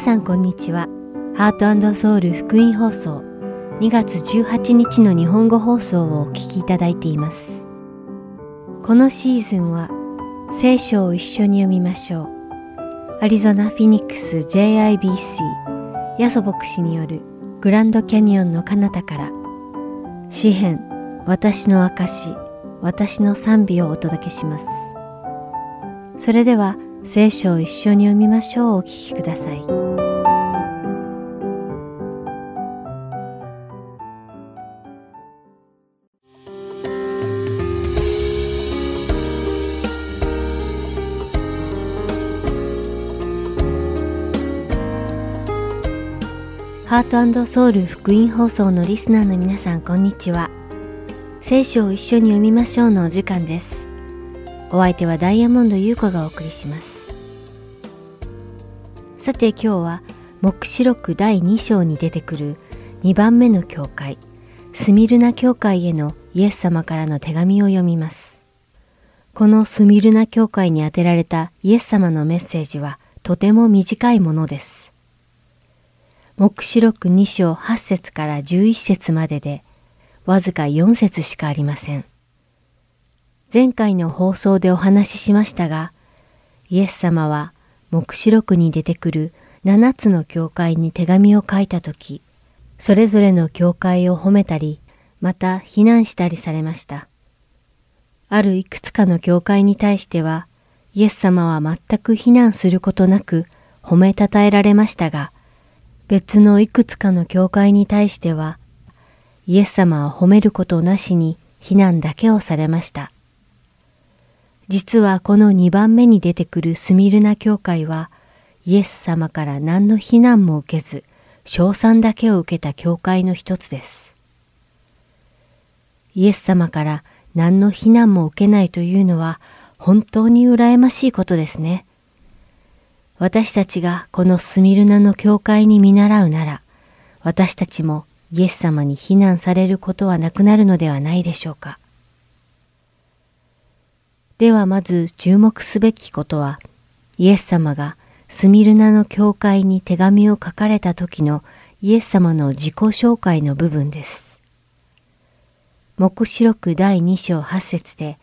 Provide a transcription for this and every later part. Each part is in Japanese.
さんこんにちは。ハートソウル福音放送2月18日の日本語放送をお聞きいただいています。このシーズンは聖書を一緒に読みましょう。アリゾナ・フィニックス JIBC ヤソ牧師によるグランドキャニオンの彼方から詩編私の証私の賛美をお届けします。それでは聖書を一緒に読みましょうお聞きください。ハートソウル福音放送のリスナーの皆さんこんにちは。聖書を一緒に読みましょうのお時間です。お相手はダイヤモンド優子がお送りします。さて今日は黙示録第2章に出てくる2番目の教会、スミルナ教会へのイエス様からの手紙を読みます。このスミルナ教会に宛てられたイエス様のメッセージはとても短いものです。黙示録2章8節から11節まででわずか4節しかありません。前回の放送でお話ししましたが、イエス様は黙示録に出てくる7つの教会に手紙を書いたとき、それぞれの教会を褒めたり、また非難したりされました。あるいくつかの教会に対しては、イエス様は全く非難することなく褒めたたえられましたが、別のいくつかの教会に対しては、イエス様は褒めることなしに非難だけをされました。実はこの2番目に出てくるスミルナ教会は、イエス様から何の非難も受けず、称賛だけを受けた教会の一つです。イエス様から何の非難も受けないというのは本当に羨ましいことですね。私たちがこのスミルナの教会に見習うなら、私たちもイエス様に非難されることはなくなるのではないでしょうか。ではまず注目すべきことは、イエス様がスミルナの教会に手紙を書かれた時のイエス様の自己紹介の部分です。目視録第2章8節で、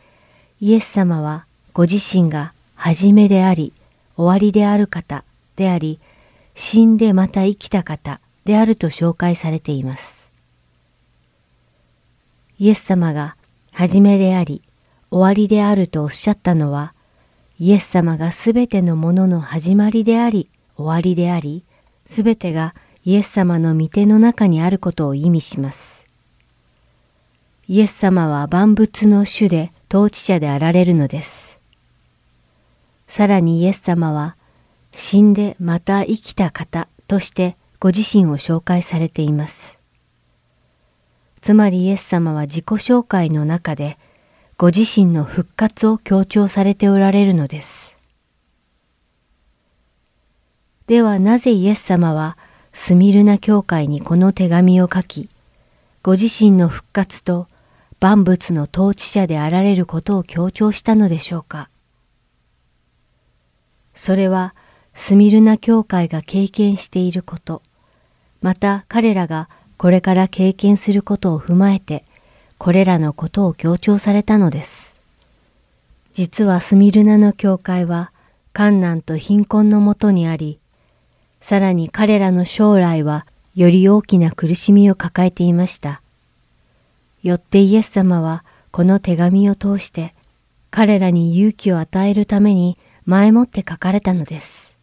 イエス様はご自身が初めであり、終わりである方であり、死んでまた生きた方であると紹介されています。イエス様が初めであり、終わりであるとおっしゃったのは、イエス様がすべてのものの始まりであり、終わりであり、すべてがイエス様の御手の中にあることを意味します。イエス様は万物の主で統治者であられるのです。さらにイエス様は、死んでまた生きた方としてご自身を紹介されています。つまりイエス様は自己紹介の中でご自身の復活を強調されておられるのです。ではなぜイエス様はスミルナ教会にこの手紙を書き、ご自身の復活と万物の統治者であられることを強調したのでしょうか。それはスミルナ教会が経験していること、また彼らがこれから経験することを踏まえてこれらのことを強調されたのです。実はスミルナの教会は、観難と貧困のもとにあり、さらに彼らの将来はより大きな苦しみを抱えていました。よってイエス様はこの手紙を通して彼らに勇気を与えるために前もって書かれたのです。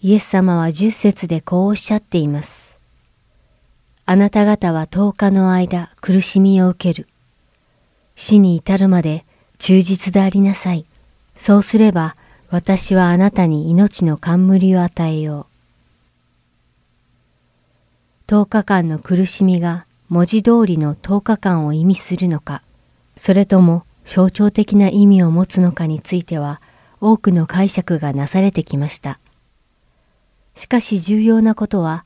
イエス様は十節でこうおっしゃっています。あなた方は10日の間苦しみを受ける。死に至るまで忠実でありなさい。そうすれば私はあなたに命の冠を与えよう。10日間の苦しみが文字通りの10日間を意味するのか、それとも象徴的な意味を持つのかについては多くの解釈がなされてきました。しかし重要なことは、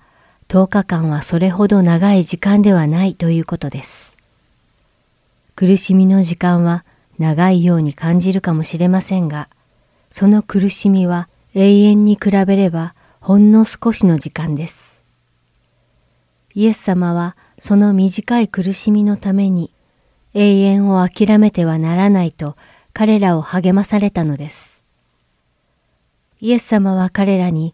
10日間はそれほど長い時間ではないということです。苦しみの時間は長いように感じるかもしれませんが、その苦しみは永遠に比べればほんの少しの時間です。イエス様はその短い苦しみのために永遠を諦めてはならないと彼らを励まされたのです。イエス様は彼らに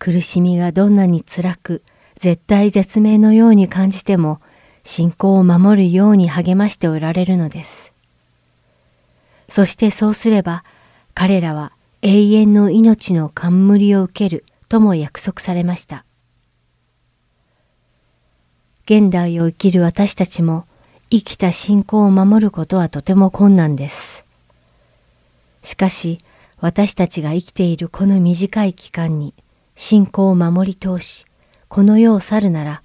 苦しみがどんなに辛く絶対絶命のように感じても信仰を守るように励ましておられるのです。そしてそうすれば彼らは永遠の命の冠を受けるとも約束されました。現代を生きる私たちも生きた信仰を守ることはとても困難です。しかし私たちが生きているこの短い期間に信仰を守り通し、この世を去るなら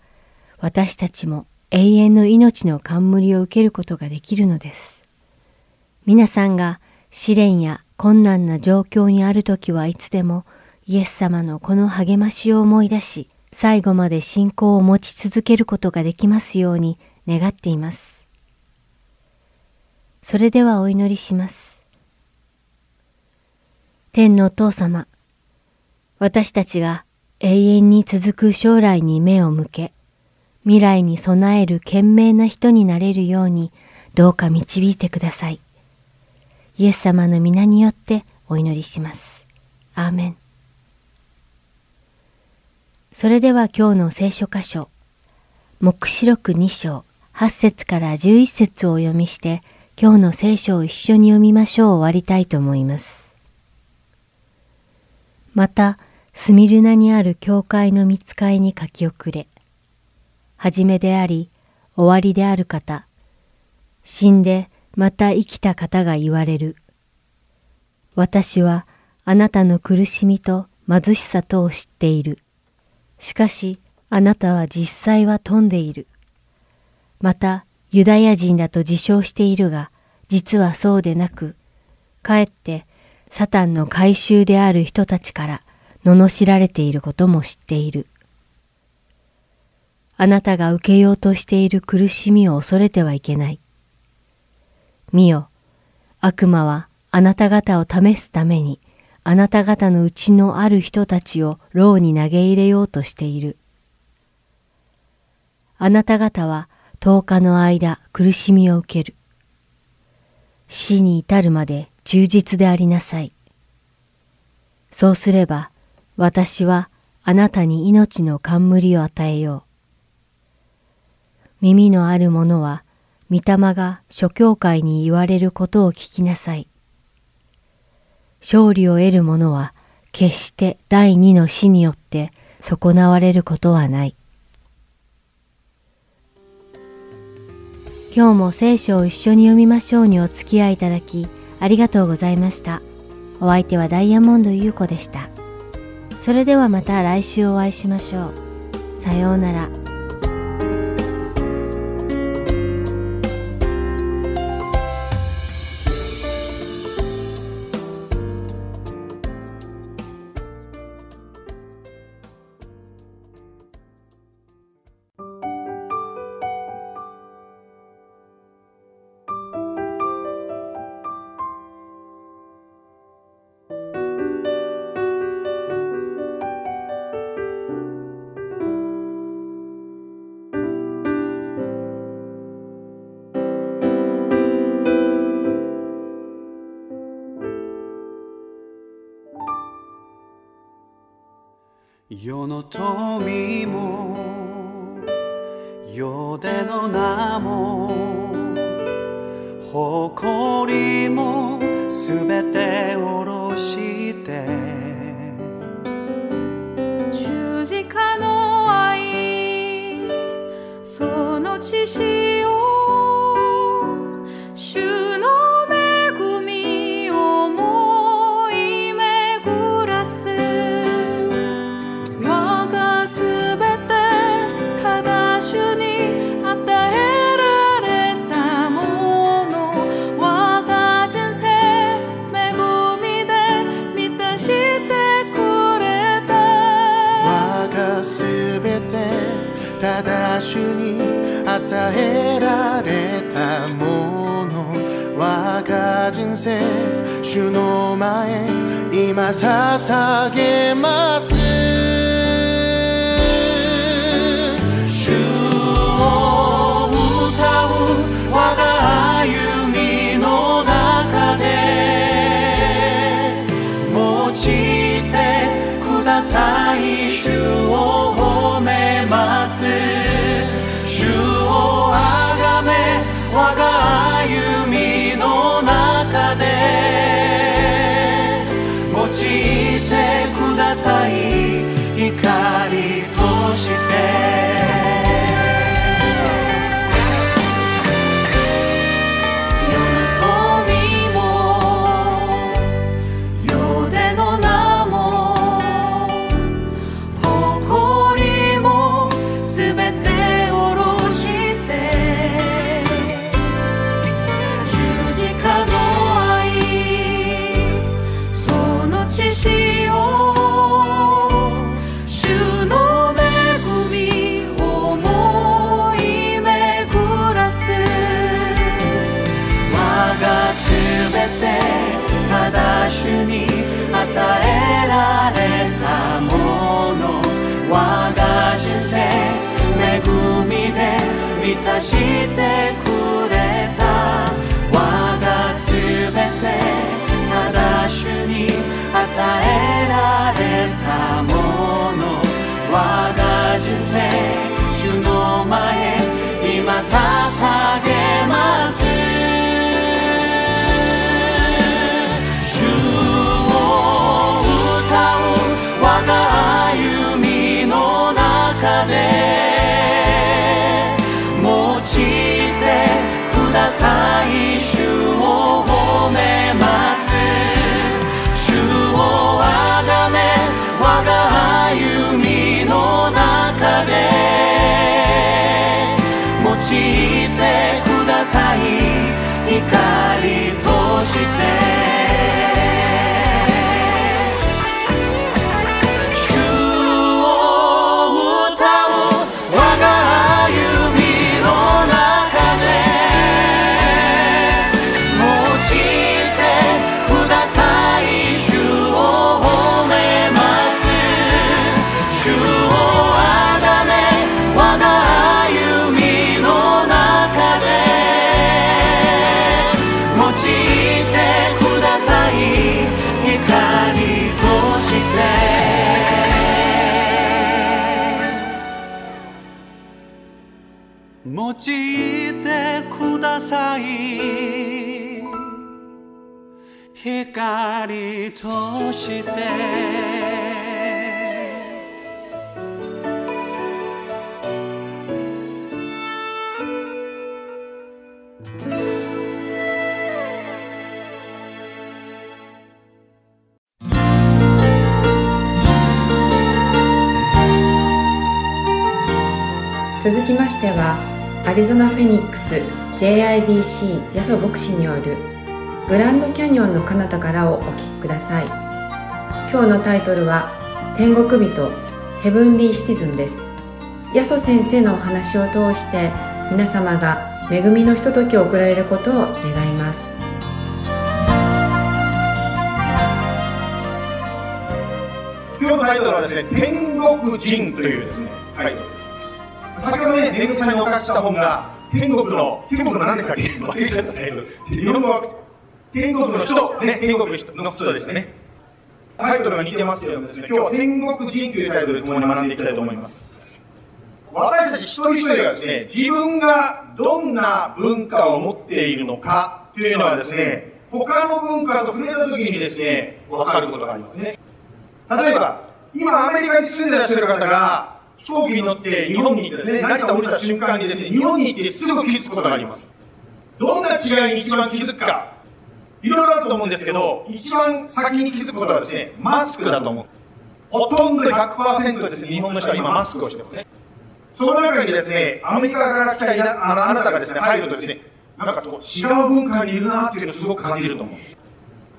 私たちも永遠の命の冠を受けることができるのです。皆さんが試練や困難な状況にある時はいつでもイエス様のこの励ましを思い出し、最後まで信仰を持ち続けることができますように願っています。それではお祈りします。天のお父様、私たちが永遠に続く将来に目を向け、未来に備える賢明な人になれるようにどうか導いてください。イエス様の皆によってお祈りします。アーメン。それでは今日の聖書箇所、目視録2章8節から11節をお読みして、今日の聖書を一緒に読みましょう終わりたいと思います。また、スミルナにある教会の見つかいに書き遅れ、はじめであり、終わりである方、死んでまた生きた方が言われる。私はあなたの苦しみと貧しさとを知っている。しかしあなたは実際は富んでいる。またユダヤ人だと自称しているが、実はそうでなく、かえってサタンの回収である人たちから罵られていることも知っている。あなたが受けようとしている苦しみを恐れてはいけない。見よ、悪魔はあなた方を試すために、あなた方のうちのある人たちを牢に投げ入れようとしている。あなた方は10日の間苦しみを受ける。死に至るまで忠実でありなさい。そうすれば、私はあなたに命の冠を与えよう。耳のある者は御霊が諸教会に言われることを聞きなさい。勝利を得る者は決して第二の死によって損なわれることはない。今日も聖書を一緒に読みましょうにお付き合いいただきありがとうございました。お相手はダイヤモンド優子でした。それではまた来週お会いしましょう。さようなら。世の富も世での名も誇りもすべて下ろして十字架の愛その知識えられたもの我が人生主の前今捧げます。主を歌う我が歩みの中で用いてください。主を褒めます。め我が歩みの中で用いてください。て用いてください。光として。続きましてはアリゾナ・フェニックス JIBC ヤソ牧師によるグランドキャニオンの彼方からをお聞きください。今日のタイトルは天国人ヘブンリーシティズンです。ヤソ先生のお話を通して皆様が恵みのひとときを送られることを願います。今日のタイトルはですね、天国人というですね、タイトル。先ほどね、めぐみさんにお貸しした本が、天国の、天国の何でしたっけ忘れちゃったタイトル。日本語は、天国の人、ね、天国の人の人でしたね。タイトルが似てますけどもですね、今日は天国人というタイトルで共に学んでいきたいと思います。私たち一人一人がですね、自分がどんな文化を持っているのかというのはですね、他の文化と触れた時にですね、わかることがありますね。例えば、今アメリカに住んでらっしゃる方が、飛行機に乗って日本に行ってですね、成田降りた瞬間にですね、日本に行ってすぐ気づくことがあります。どんな違いに一番気づくか、いろいろあると思うんですけど、一番先に気づくことはですね、マスクだと思う。ほとんど100%ですね、日本の人は今マスクをしてますね。その中にですね、アメリカから来たいなあのあなたがですね、入るとですね、なんかこう違う文化にいるなっていうのをすごく感じると思うんです。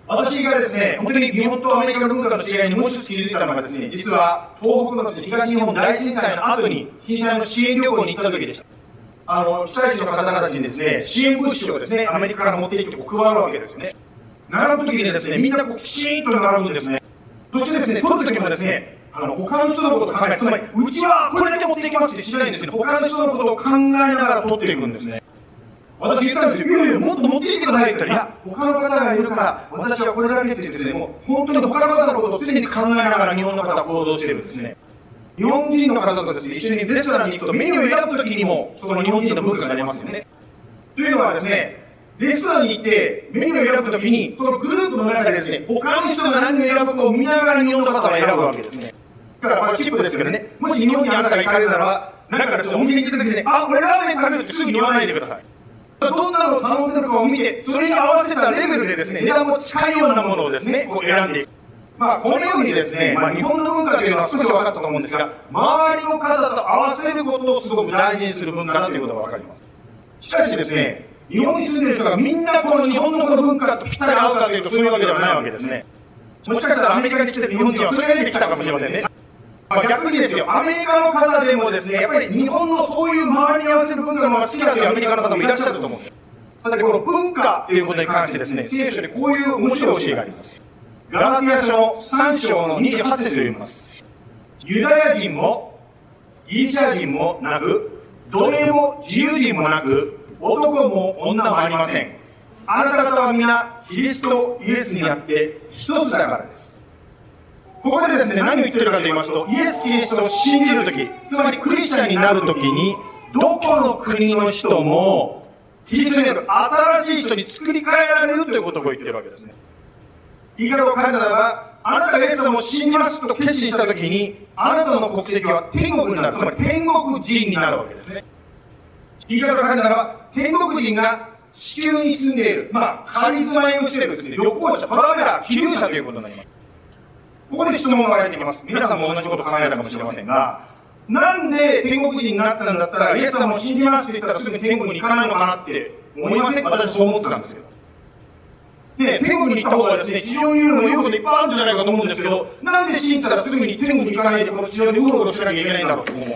私がですね、本当に日本とアメリカの文化の違いにもう一つ気づいたのがですね、実は東北の東日本大震災の後に震災の支援旅行に行った時でした。あの、被災地の方々にですね、支援物資をですね、アメリカから持って行って配るわけですね。並ぶ時にですね、みんなこうきちんと並ぶんですね。そしてですね、取る時もですね、あの、他の人のことを考え、つまり、うちはこれだけ持っていきますってしないんですね。他の人のことを考えながら取っていくんですね。私言ったんですよ。いやいや、もっと持っていってくださいって言ったら、いや、他の方がいるから、私はこれだけって言ってね、もう本当に他の方のことを常に考えながら日本の方は行動してるんですね。日本人の方とですね、一緒にレストランに行くとメニューを選ぶときにも、その日本人の文化が出ますよね。というのはですね、レストランに行ってメニューを選ぶときに、そのグループの中でですね、他の人が何を選ぶかを見ながら日本の方は選ぶわけですね。だからこれチップですけどね、もし日本にあなたが行かれるならば、なんかですね、お店に行った時にね、あ、俺ラーメン食べるってすぐに言わないでください。どんなのを頼んでるかを見て、それに合わせたレベルでですね、値段も近いようなものをですね、こう選んでいく。まあ、このようにですね、まあ、日本の文化というのは少し分かったと思うんですが、周りの方と合わせることをすごく大事にする文化だということが分かります。しかしですね、日本に住んでいる人がみんなこの日本のこの文化とぴったり合うかというとそういうわけではないわけですね。もしかしたらアメリカに来てる日本人はそれが出てきたかもしれませんね。まあ、逆にですよ、アメリカの方でもですね、やっぱり日本のそういう周りに合わせる文化の方が好きだというアメリカの方もいらっしゃると思うんです。だってこの文化ということに関してですね、聖書にこういう面白い教えがあります。ガラテヤ書の3章の28節を読みます。ユダヤ人もギリシャ人もなく、奴隷も自由人もなく、男も女もありません。あなた方は皆、キリストイエスにあって一つだからです。ここでですね、何を言ってるかと言いますと、イエス・キリストを信じるとき、つまりクリスチャンになるときに、どこの国の人も、キリストにある新しい人に作り変えられるということを言ってるわけですね。言い方を変えるならば、あなたがイエス様を信じますと決心したときに、あなたの国籍は天国になる。つまり天国人になるわけですね。言い方を変えるならば、天国人が地球に住んでいる、まあ、仮住まいをしているですね、旅行者、トラベラー、気流者ということになります。ここで質問が湧いてきます。皆さんも同じことを考えたかもしれませんが、なんで天国人になったんだったら、イエス様を信じますって言ったらすぐに天国に行かないのかなって思いません私そう思ってたんですけど。で、天国に行った方がですね、地上にいるのも言うこといっぱいあるんじゃないかと思うんですけど、なんで信じたらすぐに天国に行かないでこの地上でうろうろしなきゃいけないんだろうと思う。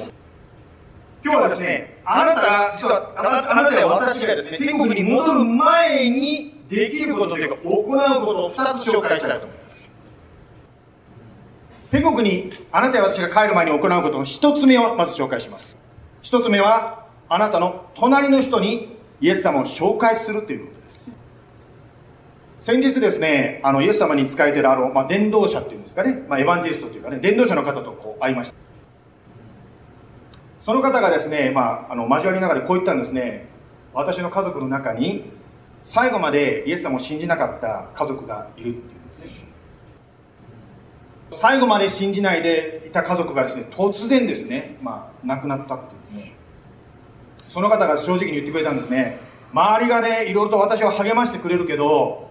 今日はですね、あなた、実はあなあなたや私がですね、天国に戻る前にできることというか、行うことを2つ紹介したいと思います。天国にあなたや私が帰る前に行うことの1つ目をまず紹介します。1つ目は、あなたの隣の人にイエス様を紹介するということです。先日ですね、あの、イエス様に仕えてるあの、まあ、伝道者っていうんですかね、まあ、エヴァンジェリストというかね、伝道者の方とこう会いました。その方がですね、まあ、あの交わりながらこう言ったんですね私の家族の中に最後までイエス様を信じなかった家族がいるって最後まで信じないでいた家族がですね突然ですね、まあ、亡くなったっていう。ねその方が正直に言ってくれたんですね。周りがねいろいろと私を励ましてくれるけど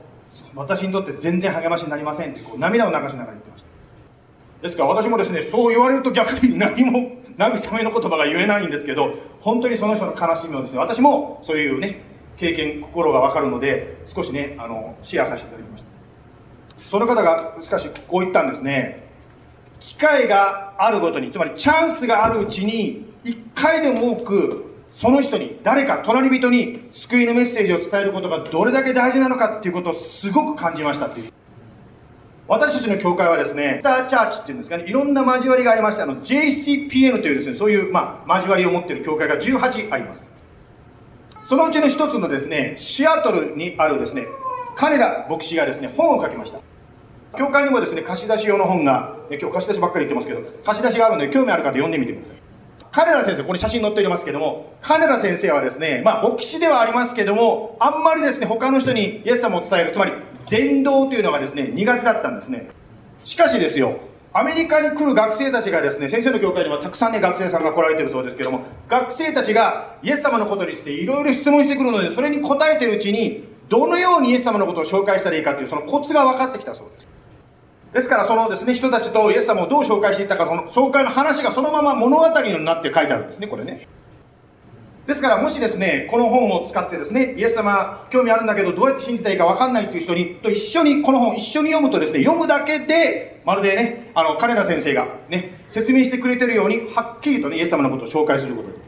私にとって全然励ましになりませんってこう涙を流しながら言ってました。ですから私もですね、そう言われると逆に何も 慰めの言葉が言えないんですけど、本当にその人の悲しみをですね、私もそういうね、経験、心がわかるので、少しね、あの、シェアさせていただきました。その方が、しかしこう言ったんですね、機会があるごとに、つまりチャンスがあるうちに、一回でも多く、その人に、誰か、隣人に救いのメッセージを伝えることがどれだけ大事なのかっていうことをすごく感じましたっていう。私たちの教会はですね、スターチャーチっていうんですかね、いろんな交わりがありまして、あの、JCPN というですね、そういう、まあ、交わりを持っている教会が18あります。そのうちの一つのですね、シアトルにあるですね、金田牧師がですね、本を書きました。教会にもですね、貸し出し用の本が、ね今日貸し出しばっかり言ってますけど、貸し出しがあるので、興味ある方読んでみてください。金田先生、ここに写真載っておりますけども、金田先生はですね、まあ、牧師ではありますけども、あんまりですね、他の人にイエス様を伝える、つまり、伝道というのがですね、苦手だったんですね。しかしですよ、アメリカに来る学生たちがですね、先生の教会にはたくさんね、学生さんが来られてるそうですけども、学生たちがイエス様のことについていろいろ質問してくるので、それに答えてるうちに、どのようにイエス様のことを紹介したらいいかという、そのコツが分かってきたそうです。ですから、そのですね、人たちとイエス様をどう紹介していったか、その紹介の話がそのまま物語になって書いてあるんですね、これね。ですから、もしですね、この本を使ってですね、イエス様、興味あるんだけど、どうやって信じたらいいか分かんないっていう人に、と一緒に、この本一緒に読むとですね、読むだけで、まるでね、あの、金田先生がね、説明してくれてるように、はっきりとね、イエス様のことを紹介することがで。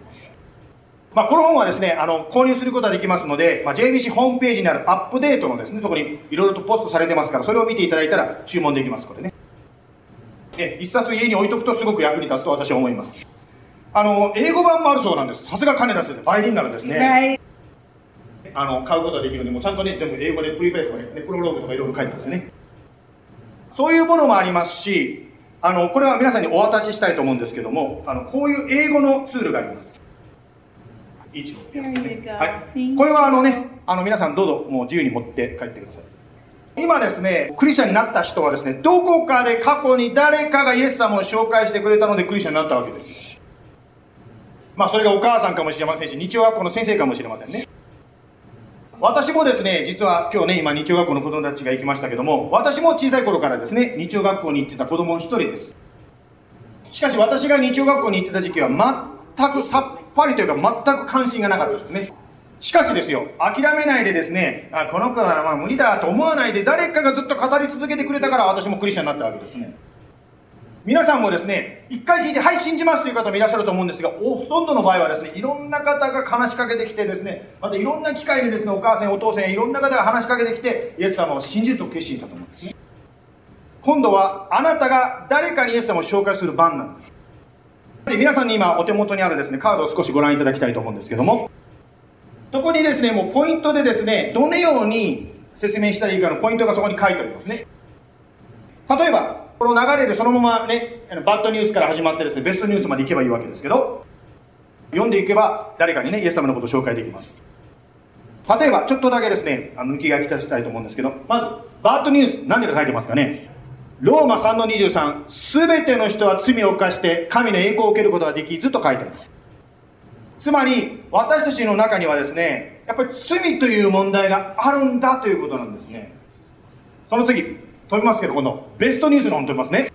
まあ、この本はですね、あの、購入することができますので、まあ、JBC ホームページにあるアップデートのですね、ところにいろいろとポストされてますから、それを見ていただいたら注文できます、これね。え、一冊家に置いとくとすごく役に立つと私は思います。あの、英語版もあるそうなんです。さすが金田先生、バイリンガルですね。あの買うことができるのでもうちゃんとね全部英語でプリフェースとかねプロローグとかいろいろ書いてますよねそういうものもありますしあのこれは皆さんにお渡ししたいと思うんですけどもあのこういう英語のツールがあります一応やつですねはい、これはあのねあの皆さんどうぞもう自由に持って帰ってください今ですね、クリスチャンになった人はですね、どこかで過去に誰かがイエス様を紹介してくれたのでクリスチャンになったわけです。まあそれがお母さんかもしれませんし、日曜学校の先生かもしれませんね。私もですね、実は今日ね、今日曜学校の子供たちが行きましたけども、私も小さい頃からですね、日曜学校に行ってた子供の一人です。しかし私が日曜学校に行ってた時期は全くさっぱりというか全く関心がなかったですね。しかしですよ、諦めないでですね、あこの子はまあ無理だと思わないで誰かがずっと語り続けてくれたから私もクリスチャンになったわけですね。皆さんもですね、一回聞いて、はい、信じますという方もいらっしゃると思うんですが、ほとんどの場合はですね、いろんな方が話しかけてきてですね、またいろんな機会でですね、お母さん、お父さん、いろんな方が話しかけてきて、イエス様を信じると決心したと思うんです。今度は、あなたが誰かにイエス様を紹介する番なんです。で皆さんに今、お手元にあるですね、カードを少しご覧いただきたいと思うんですけども、そこにですね、もうポイントでですね、どのように説明したらいいかのポイントがそこに書いてありますね。例えば、この流れでそのままね、バッドニュースから始まってですね、ベストニュースまで行けばいいわけですけど、読んでいけば誰かにね、イエス様のことを紹介できます。例えば、ちょっとだけですね、あの抜き書きしたいと思うんですけど、まず、バッドニュース、何で書いてますかね？ローマ3の23、すべての人は罪を犯して神の栄光を受けることができずと書いてあります。つまり私たちの中にはですねやっぱり罪という問題があるんだということなんですね。その次飛びますけど今度ベストニュースの本飛びますね。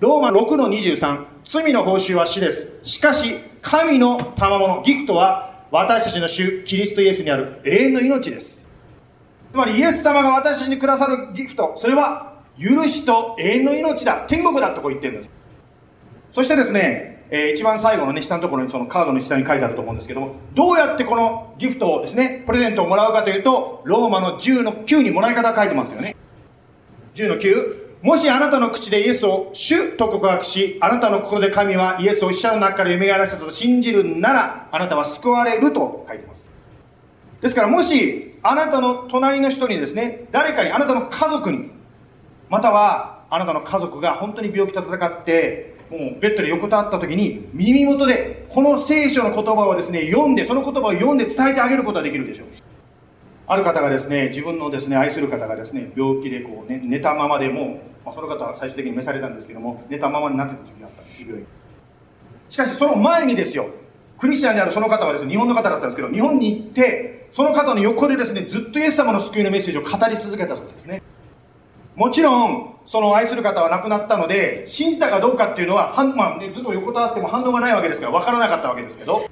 ローマ6の23罪の報酬は死です。しかし神の賜物ギフトは私たちの主キリストイエスにある永遠の命です。つまりイエス様が私たちにくださるギフトそれは許しと永遠の命だ天国だとこう言ってるんですそしてですねえー、一番最後のね、下のところにそのカードの下に書いてあると思うんですけども、どうやってこのギフトをですね、プレゼントをもらうかというと、ローマの10の9にもらい方書いてますよね。10の9。もしあなたの口でイエスを主と告白し、あなたの心で神はイエスを死者の中から蘇らせたと信じるなら、あなたは救われると書いてます。ですからもし、あなたの隣の人にですね、誰かに、あなたの家族に、またはあなたの家族が本当に病気と戦って、もうベッドで横たわった時に耳元でこの聖書の言葉をですね読んでその言葉を読んで伝えてあげることができるでしょう。ある方がですね自分のですね愛する方がですね病気でこう、ね、寝たままでも、まあ、その方は最終的に召されたんですけども寝たままになってた時があったんです病院しかしその前にですよクリスチャンであるその方はですね日本の方だったんですけど日本に行ってその方の横でですねずっとイエス様の救いのメッセージを語り続けたそうですね。もちろんその愛する方は亡くなったので、信じたかどうかっていうのは、はんまあね、ずっと横たわっても反応がないわけですから、分からなかったわけですけど、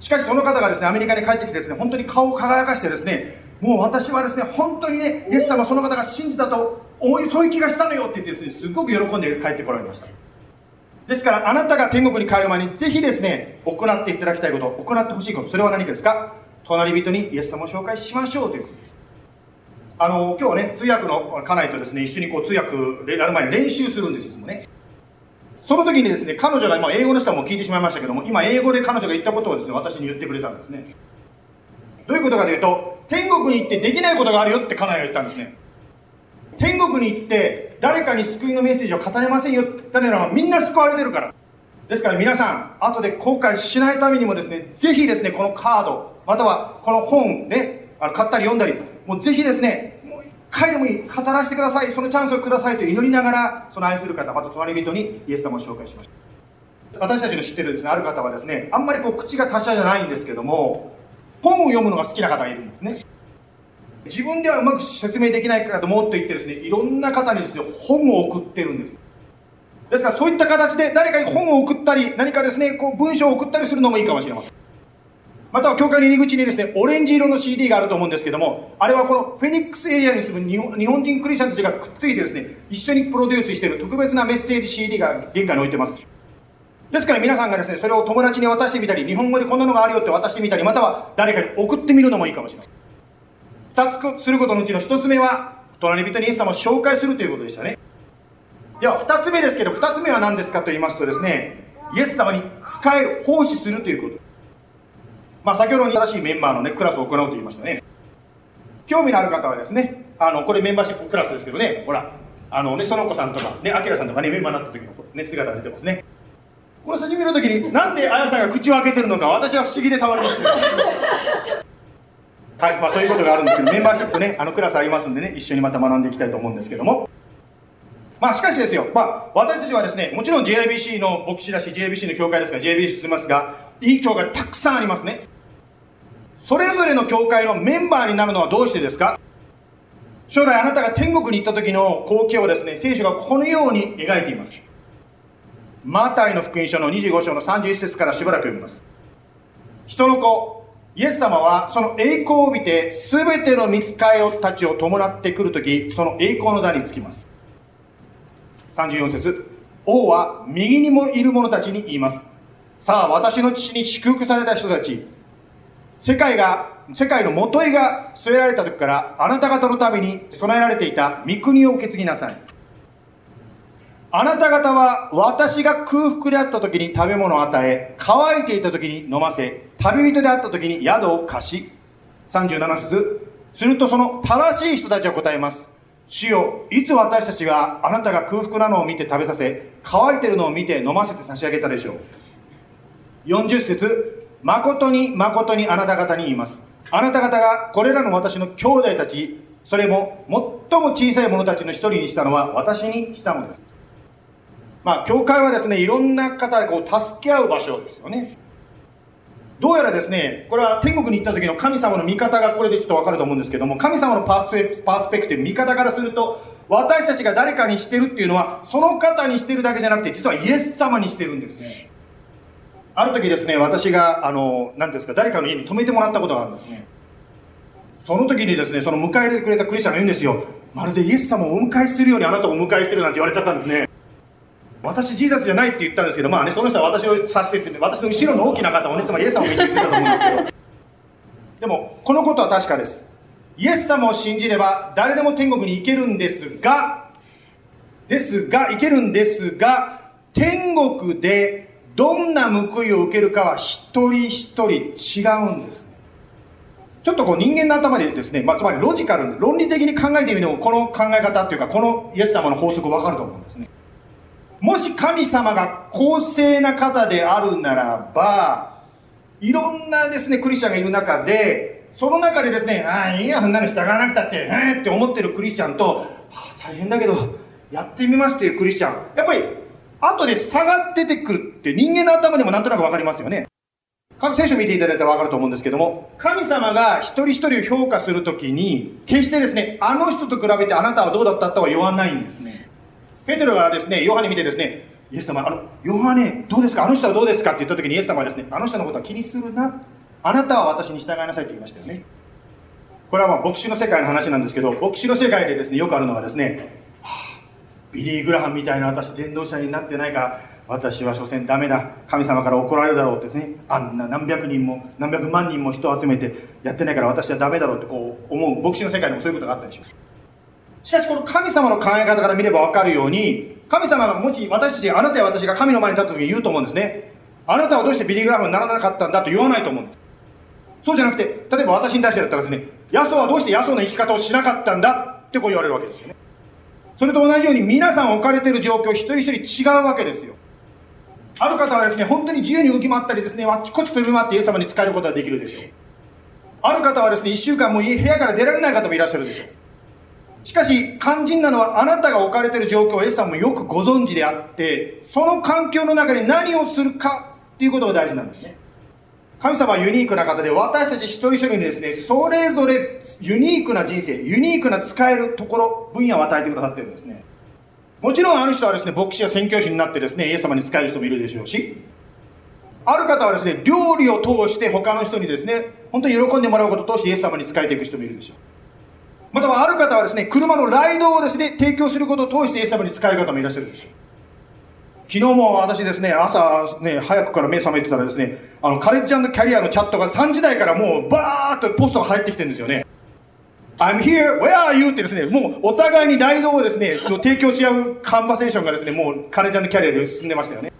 しかしその方がですね、アメリカに帰ってきてですね、本当に顔を輝かしてですね、もう私はですね、本当にね、イエス様その方が信じたと思い、そういう気がしたのよって言ってですね、すごく喜んで帰ってこられました。ですから、あなたが天国に帰る前に、ぜひですね、行っていただきたいこと、行ってほしいこと、それは何かですか？隣人にイエス様を紹介しましょうということです。あの今日はね通訳の家内とですね一緒にこう通訳やる前に練習するんですいつもね。その時にですね彼女が今英語の人も聞いてしまいましたけども今英語で彼女が言ったことをですね私に言ってくれたんですね。どういうことかというと天国に行ってできないことがあるよって家内が言ったんですね。天国に行って誰かに救いのメッセージを語れませんよって言ったのはみんな救われてるから。ですから皆さん後で後悔しないためにもですねぜひですねこのカードまたはこの本ねあの買ったり読んだりもうぜひですね、もう一回でもいい、語らせてください、そのチャンスをくださいと祈りながら、その愛する方、また隣人にイエス様を紹介しました。私たちの知ってるですね、ある方はですね、あんまりこう口が達者じゃないんですけども、本を読むのが好きな方がいるんですね。自分ではうまく説明できないからともっと言ってですね、いろんな方にですね、本を送ってるんです。ですからそういった形で誰かに本を送ったり、何かですね、こう文章を送ったりするのもいいかもしれません。または教会の入り口にですね、オレンジ色の CD があると思うんですけども、あれはこのフェニックスエリアに住む日本日本人クリスチャンたちがくっついてですね、一緒にプロデュースしている特別なメッセージ CD が玄関に置いてます。ですから皆さんがですね、それを友達に渡してみたり、日本語でこんなのがあるよって渡してみたり、または誰かに送ってみるのもいいかもしれません。二つすることのうちの一つ目は、隣人にイエス様を紹介するということでしたね。では二つ目ですけど、二つ目は何ですかと言いますとですね、イエス様に使える、奉仕するということ。まあ、先ほど新しいメンバーのね、クラスを行うと言いましたね。興味のある方はですね、あの、これメンバーシップクラスですけどね、ほら、あのね、その子さんとか、ね、あきらさんとかね、メンバーになった時の、ね、姿が出てますね。この写真見るときに、なんであやさんが口を開けてるのか、私は不思議でたまりません。はい、まあそういうことがあるんですけど、メンバーシップね、あのクラスありますんでね、一緒にまた学んでいきたいと思うんですけども。まあしかしですよ、まあ私たちはですね、もちろん JIBC の牧師だし、JIBC の教会ですから JIBC 進みますが、いい教会たくさんありますね。それぞれの教会のメンバーになるのはどうしてですか？将来あなたが天国に行った時の光景をですね、聖書がこのように描いています。マタイの福音書の25章の31節からしばらく読みます。人の子、イエス様はその栄光を帯びて全ての見つかいたちを伴ってくるとき、その栄光の座につきます。34節王は右にもいる者たちに言います。さあ、私の父に祝福された人たち、世界が、世界の元いが据えられた時から、あなた方のために備えられていた御国を受け継ぎなさい。あなた方は私が空腹であった時に食べ物を与え、乾いていた時に飲ませ、旅人であった時に宿を貸し。37節するとその正しい人たちは答えます。主よ、いつ私たちがあなたが空腹なのを見て食べさせ、乾いてるのを見て飲ませて差し上げたでしょう。40節誠に誠にあなた方に言います。あなた方がこれらの私の兄弟たち、それも最も小さい者たちの一人にしたのは私にしたのです。まあ、教会はですね、いろんな方がこう助け合う場所ですよね。どうやらですね、これは天国に行った時の神様の見方がこれでちょっとわかると思うんですけども、神様のパースペパースペクティブ、見方からすると、私たちが誰かにしてるっていうのは、その方にしてるだけじゃなくて、実はイエス様にしてるんですね。ある時ですね、私が、あの、何ですか、誰かの家に泊めてもらったことがあるんですね。その時にですね、その迎えてくれたクリスチャンが言うんですよ。まるでイエス様をお迎えするようにあなたをお迎えしてるなんて言われちゃったんですね。私ジーザスじゃないって言ったんですけど、まあね、その人は私を指してって、私の後ろの大きな方をね、つまりイエス様を見て言ってたと思うんですけど。でも、このことは確かです。イエス様を信じれば、誰でも天国に行けるんですが、ですが、行けるんですが、天国でどんな報いを受けるかは一人一人違うんですね。ちょっとこう人間の頭でですね、まあ、つまりロジカル、論理的に考えてみても、この考え方っていうか、このイエス様の法則わかると思うんですね。もし神様が公正な方であるならば、いろんなですね、クリスチャンがいる中で、その中でですね、ああ、いいや、そんなの従わなくたって、えーって思ってるクリスチャンと、はあ、大変だけど、やってみますっていうクリスチャン。やっぱり、後で差が出てくるって人間の頭でもなんとなくわかりますよね。各聖書見ていただいたらわかると思うんですけども、神様が一人一人を評価するときに、決してですね、あの人と比べてあなたはどうだったとは言わないんですね。ペテロがですね、ヨハネ見てですね、イエス様、あの、ヨハネ、どうですか？あの人はどうですか？って言った時にイエス様はですね、あの人のことは気にするな。あなたは私に従いなさいと言いましたよね。これはまあ牧師の世界の話なんですけど、牧師の世界でですね、よくあるのがですね、はあ、ビリー・グラハンみたいな私、伝道者になってないから、私は所詮ダメだ。神様から怒られるだろうってですね、あんな何百人も、何百万人も人を集めてやってないから私はダメだろうってこう思う、牧師の世界でもそういうことがあったりします。しかしこの神様の考え方から見ればわかるように、神様がもし私たち、あなたや私が神の前に立った時に言うと思うんですね。あなたはどうしてビリグラフにならなかったんだと言わないと思うんです。そうじゃなくて、例えば私に対してだったらですね、ヤソはどうしてヤソの生き方をしなかったんだってこう言われるわけですよね。それと同じように皆さん置かれてる状況一人一人違うわけですよ。ある方はですね、本当に自由に動き回ったりですね、あっちこっち飛び回ってイエス様に使えることができるでしょう。ある方はですね、一週間も部屋から出られない方もいらっしゃるでしょう。しかし、肝心なのはあなたが置かれている状況をエスさんもよくご存知であって、その環境の中で何をするかっていうことが大事なんですね。神様はユニークな方で、私たち一人一人にですね、それぞれユニークな人生、ユニークな使えるところ、分野を与えてくださってるんですね。もちろんある人はですね、牧師や宣教師になってですね、イエス様に使える人もいるでしょうし、ある方はですね、料理を通して他の人にですね、本当に喜んでもらうことを通してイエス様に使えていく人もいるでしょう。またはある方はですね、車のライドをですね、提供することを通してイエス様に使える方もいらっしゃるんですよ。昨日も私ですね、朝ね、早くから目覚めてたらですね、あの、カレッジキャリアのチャットが3時台からもうバーっとポストが入ってきてるんですよね。I'm here, where are you? ってですね、もうお互いにライドをですね、提供し合うカンバセーションがですね、もうカレッジキャリアで進んでましたよね。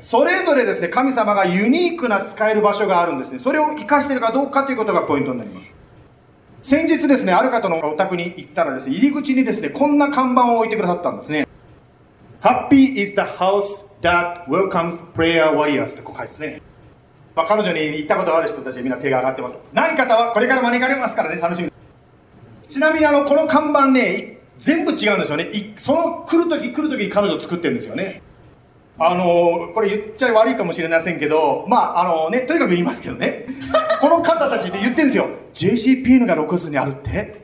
それぞれですね、神様がユニークな使える場所があるんですね。それを活かしているかどうかということがポイントになります。先日ですね、ある方のお宅に行ったらですね、入り口にですね、こんな看板を置いてくださったんですね。Happy is the house that welcomes prayer warriors ってこう書いてますね。まあ、彼女に行ったことがある人たちはみんな手が上がってます。ない方はこれから招かれますからね、楽しみ。ちなみにあの、この看板ね、全部違うんですよね。いその来るとき来るときに彼女作ってるんですよね。あのこれ言っちゃ悪いかもしれませんけど、まあ、あのね、とにかく言いますけどね。この方たちで言ってるんですよ。JCPN が6月にあるって？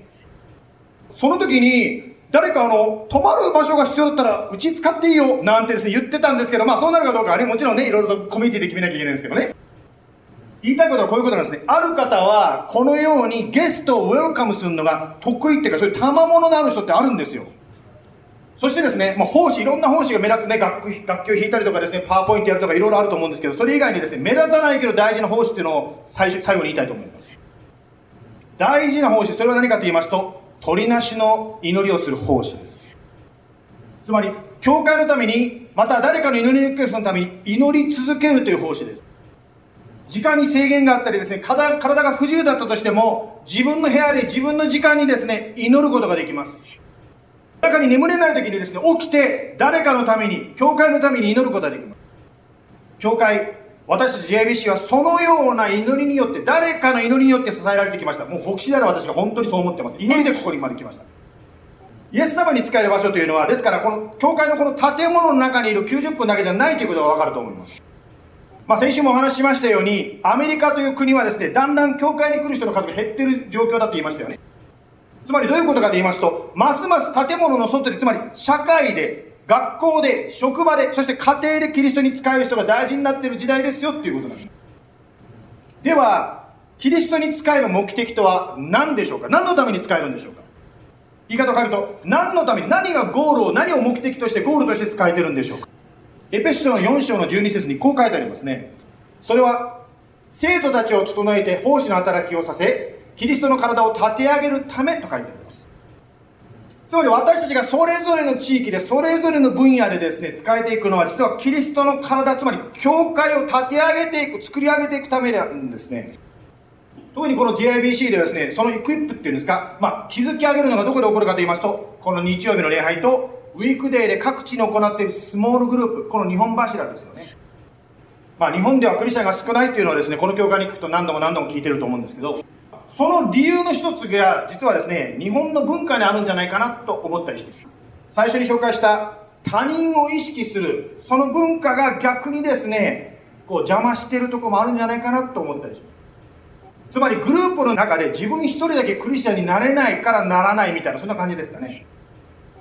その時に、誰かあの、泊まる場所が必要だったら、うち使っていいよ、なんてですね、言ってたんですけど、まあそうなるかどうかはね、もちろんね、いろいろとコミュニティで決めなきゃいけないんですけどね。言いたいことはこういうことなんですね。ある方は、このようにゲストをウェルカムするのが得意っていうか、そういう賜物のある人ってあるんですよ。そしてですね、まあ、奉仕、いろんな奉仕が目立つね、楽器を弾いたりとかですね、パワーポイントやるとかいろいろあると思うんですけど、それ以外にですね、目立たないけど大事な奉仕っていうのを最初最後に言いたいと思います。大事な奉仕、それは何かと言いますと、鳥なしの祈りをする奉仕です。つまり、教会のために、また誰かの祈りリクエストのために祈り続けるという奉仕です。時間に制限があったりですね、体が不自由だったとしても、自分の部屋で自分の時間にですね、祈ることができます。中に眠れない時にですね、起きて誰かのために、教会のために祈ることができます。教会、私たち JBC はそのような祈りによって、誰かの祈りによって支えられてきました。もう牧師である私が本当にそう思ってます。祈りでここにまで来ました。イエス様に使える場所というのは、ですからこの教会のこの建物の中にいる90分だけじゃないということがわかると思います。まあ、先週もお話ししましたように、アメリカという国はですね、だんだん教会に来る人の数が減ってる状況だと言いましたよね。つまりどういうことかと言いますと、ますます建物の外で、つまり社会で、学校で、職場で、そして家庭でキリストに使える人が大事になっている時代ですよっていうことなんです。では、キリストに使える目的とは何でしょうか？何のために使えるんでしょうか？言い方を変えると、何のために、何がゴールを、何を目的としてゴールとして使えてるんでしょうか？エペスの4章の12節にこう書いてありますね。それは、生徒たちを整えて奉仕の働きをさせ、キリストの体を立て上げるためと書いてありますつまり私たちがそれぞれの地域でそれぞれの分野でですね使えていくのは実はキリストの体つまり教会を立て上げていく作り上げていくためなんですね特にこの JIBC ではですねそのエクイップっていうんですか、まあ、築き上げるのがどこで起こるかと言いますとこの日曜日の礼拝とウィークデーで各地に行っているスモールグループこの日本柱ですよね。まあ日本ではクリスチャンが少ないっていうのはですねこの教会に行くと何度も何度も聞いてると思うんですけどその理由の一つが実はですね日本の文化にあるんじゃないかなと思ったりして最初に紹介した他人を意識するその文化が逆にですねこう邪魔してるとこもあるんじゃないかなと思ったりしますつまりグループの中で自分一人だけクリスチャンになれないからならないみたいなそんな感じですかね。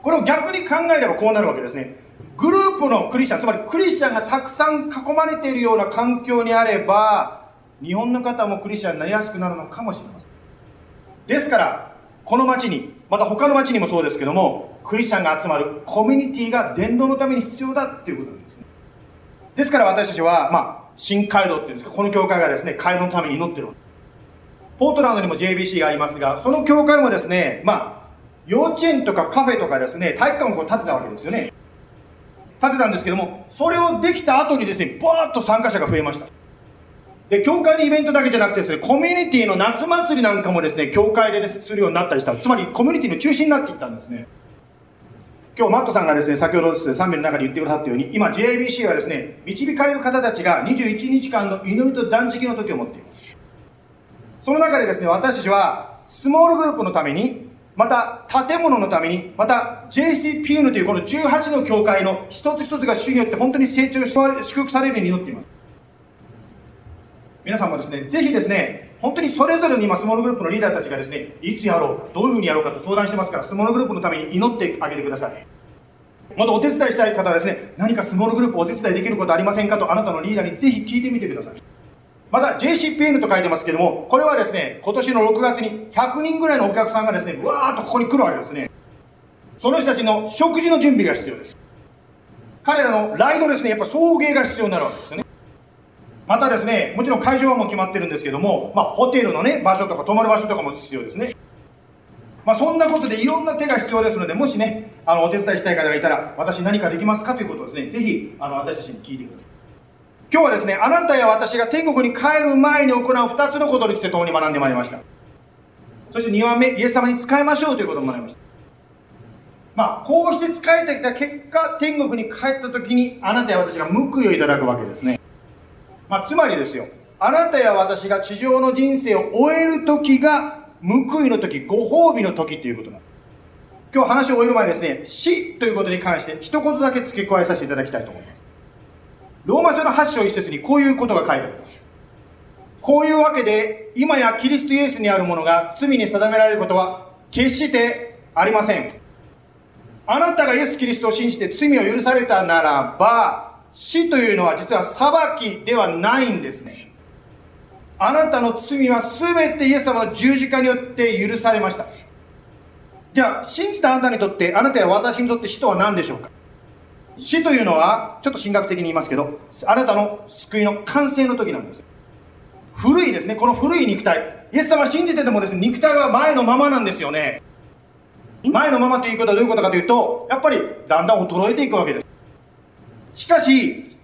これを逆に考えればこうなるわけですね。グループのクリスチャンつまりクリスチャンがたくさん囲まれているような環境にあれば日本の方もクリスチャンになりやすくなるのかもしれません。ですからこの町にまた他の町にもそうですけどもクリスチャンが集まるコミュニティが伝道のために必要だっていうことなんですね。ですから私たちは、まあ、新街道っていうんですかこの教会がですね街道のために祈ってるポートランドにも JBC がありますがその教会もですねまあ幼稚園とかカフェとかですね体育館をこう建てたわけですよね建てたんですけどもそれをできた後にですねバーッと参加者が増えましたで、教会のイベントだけじゃなくてですね、コミュニティの夏祭りなんかもですね、教会でで、するようになったりした。つまり、コミュニティの中心になっていったんですね。今日、マットさんがですね、先ほどですね、3名の中で言ってくださったように、今、JABC はですね、導かれる方たちが21日間の祈りと断食の時を持っています。その中でですね、私たちは、スモールグループのために、また、建物のために、また、JCPN というこの18の教会の一つ一つが主によって本当に成長し、祝福されるように祈っています。皆さんもですね、ぜひですね、本当にそれぞれに今、スモールグループのリーダーたちがですね、いつやろうか、どういうふうにやろうかと相談してますから、スモールグループのために祈ってあげてください。またお手伝いしたい方はですね、何かスモールグループお手伝いできることありませんかと、あなたのリーダーにぜひ聞いてみてください。また JCPN と書いてますけども、これはですね、今年の6月に100人ぐらいのお客さんがですね、わーっとここに来るわけですね。その人たちの食事の準備が必要です。彼らのライドですね、やっぱ送迎が必要になるわけですね。またですね、もちろん会場はもう決まってるんですけども、まあ、ホテルのね、場所とか泊まる場所とかも必要ですね。まあ、そんなことでいろんな手が必要ですので、もしね、あの、お手伝いしたい方がいたら、私何かできますかということをですね、ぜひ、あの、私たちに聞いてください。今日はですね、あなたや私が天国に帰る前に行う二つのことについて共に学んでまいりました。そして2番目、イエス様に仕えましょうということを学びました。まあ、こうして仕えてきた結果、天国に帰った時に、あなたや私が報いをいただくわけですね。まあ、つまりですよ、あなたや私が地上の人生を終える時が、報いの時、ご褒美の時っていうことなんです。今日話を終える前にですね、死ということに関して一言だけ付け加えさせていただきたいと思います。ローマ書の8章一節にこういうことが書いてあります。こういうわけで、今やキリストイエスにあるものが罪に定められることは決してありません。あなたがイエス・キリストを信じて罪を許されたならば、死というのは実は裁きではないんですね。あなたの罪は全てイエス様の十字架によって許されました。じゃあ、信じたあなたにとって、あなたや私にとって死とは何でしょうか？死というのは、ちょっと神学的に言いますけど、あなたの救いの完成の時なんです。古いですね、この古い肉体。イエス様信じててもですね、肉体は前のままなんですよね。前のままということはどういうことかというと、やっぱりだんだん衰えていくわけです。しかし、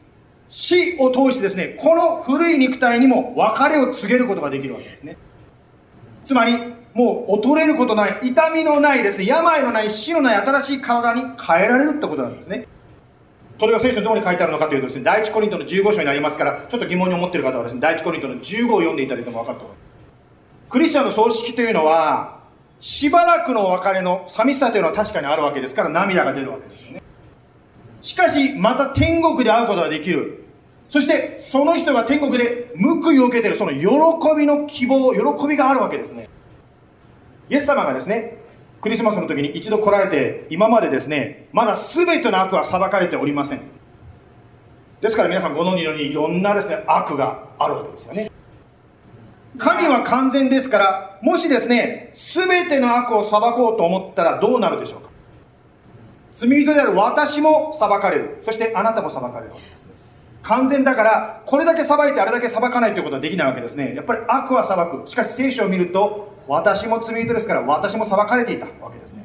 死を通してですね、この古い肉体にも別れを告げることができるわけですね。つまり、もう衰えることない、痛みのないですね、病のない、死のない新しい体に変えられるってことなんですね。それが聖書にどこに書いてあるのかというとですね、第一コリントの15章になりますから、ちょっと疑問に思っている方はですね、第一コリントの15を読んでいただいても分かると思います。クリスチャンの葬式というのは、しばらくの別れの寂しさというのは確かにあるわけですから、涙が出るわけですよね。しかし、また天国で会うことができる。そして、その人が天国で報いを受けている、その喜びの希望、喜びがあるわけですね。イエス様がですね、クリスマスの時に一度来られて、今までですね、まだ全ての悪は裁かれておりません。ですから皆さんご存知のようにいろんなですね、悪があるわけですよね。神は完全ですから、もしですね、全ての悪を裁こうと思ったらどうなるでしょうか罪人である私も裁かれる。そしてあなたも裁かれるわけですね。完全だから、これだけ裁いてあれだけ裁かないということはできないわけですね。やっぱり悪は裁く。しかし聖書を見ると、私も罪人ですから私も裁かれていたわけですね。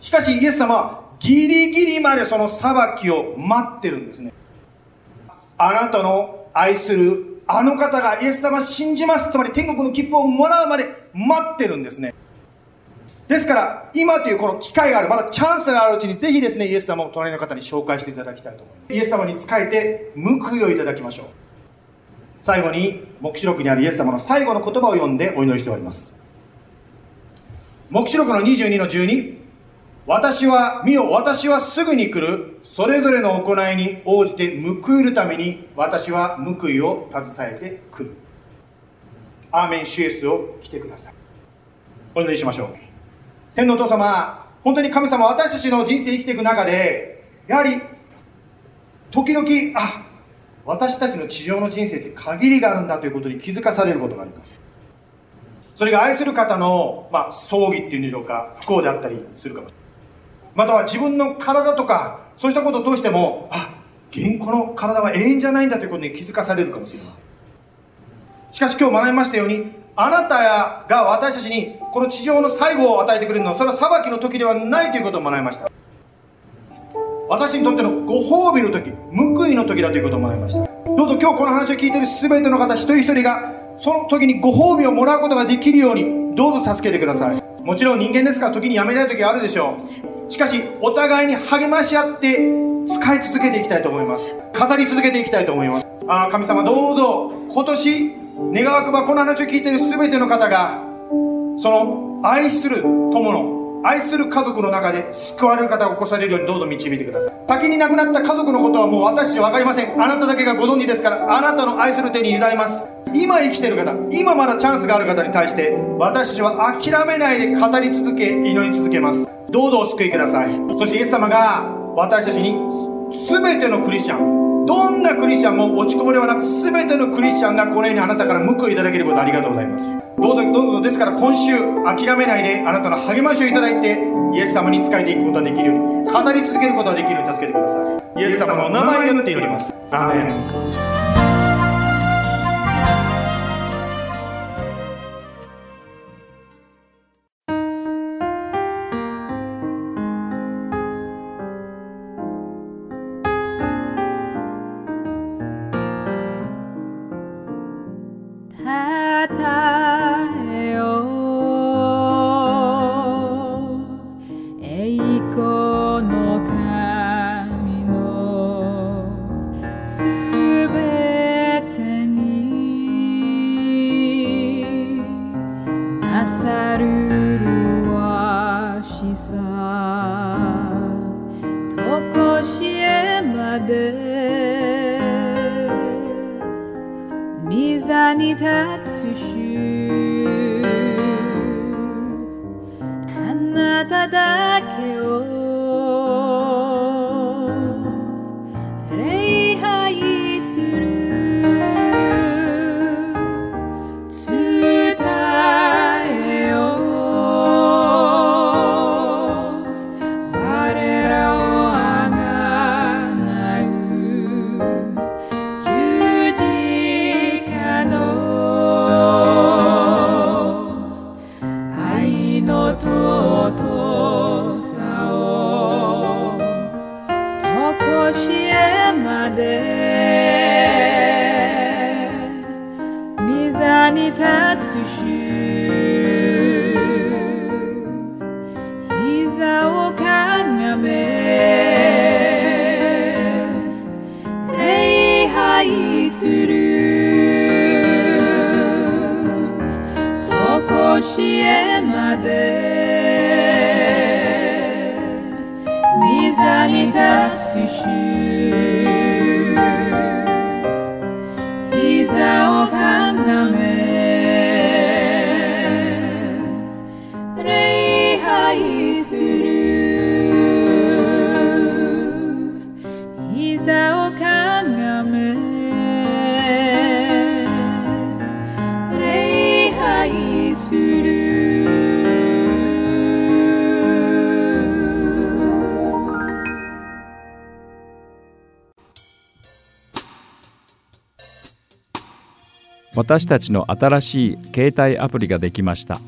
しかしイエス様はギリギリまでその裁きを待ってるんですね。あなたの愛するあの方がイエス様信じます。つまり天国の切符をもらうまで待ってるんですね。ですから今というこの機会がある。まだチャンスがあるうちにぜひですねイエス様を隣の方に紹介していただきたいと思います。イエス様に仕えて報いをいただきましょう。最後に黙示録にあるイエス様の最後の言葉を読んでお祈りしております。黙示録の22の12私は見よ私はすぐに来る。それぞれの行いに応じて報いるために私は報いを携えてくる。アーメンシュエスを来てください。お祈りしましょう。天のお父様本当に神様私たちの人生生きていく中でやはり時々あ私たちの地上の人生って限りがあるんだということに気づかされることがあります。それが愛する方の、まあ、葬儀っていうんでしょうか。不幸であったりするかも。または自分の体とかそうしたことを通してもあ現行の体は永遠じゃないんだということに気づかされるかもしれません。しかし今日学びましたようにあなたが私たちにこの地上の最後を与えてくれるのはそれは裁きの時ではないということを学びました。私にとってのご褒美の時報いの時だということを学びました。どうぞ今日この話を聞いている全ての方一人一人がその時にご褒美をもらうことができるようにどうぞ助けてください。もちろん人間ですから時にやめたい時があるでしょう。しかしお互いに励まし合って使い続けていきたいと思います。語り続けていきたいと思います。ああ神様どうぞ今年願わくばこの話を聞いている全ての方がその愛する友の愛する家族の中で救われる方が起こされるようにどうぞ導いてください。先に亡くなった家族のことはもう私分かりません。あなただけがご存知ですからあなたの愛する手に委ねます。今生きてる方今まだチャンスがある方に対して私は諦めないで語り続け祈り続けます。どうぞお救いください。そしてイエス様が私たちに全てのクリスチャンどんなクリスチャンも落ちこぼれはなく全てのクリスチャンがこのようにあなたから報いいただけることありがとうございます。どうぞどうぞですから今週諦めないであなたの励ましをいただいてイエス様に仕えていくことができるように語り続けることができるように助けてください。イエス様のお名前によって祈ります。アーメン。立つ私たちの新しい携帯アプリができました。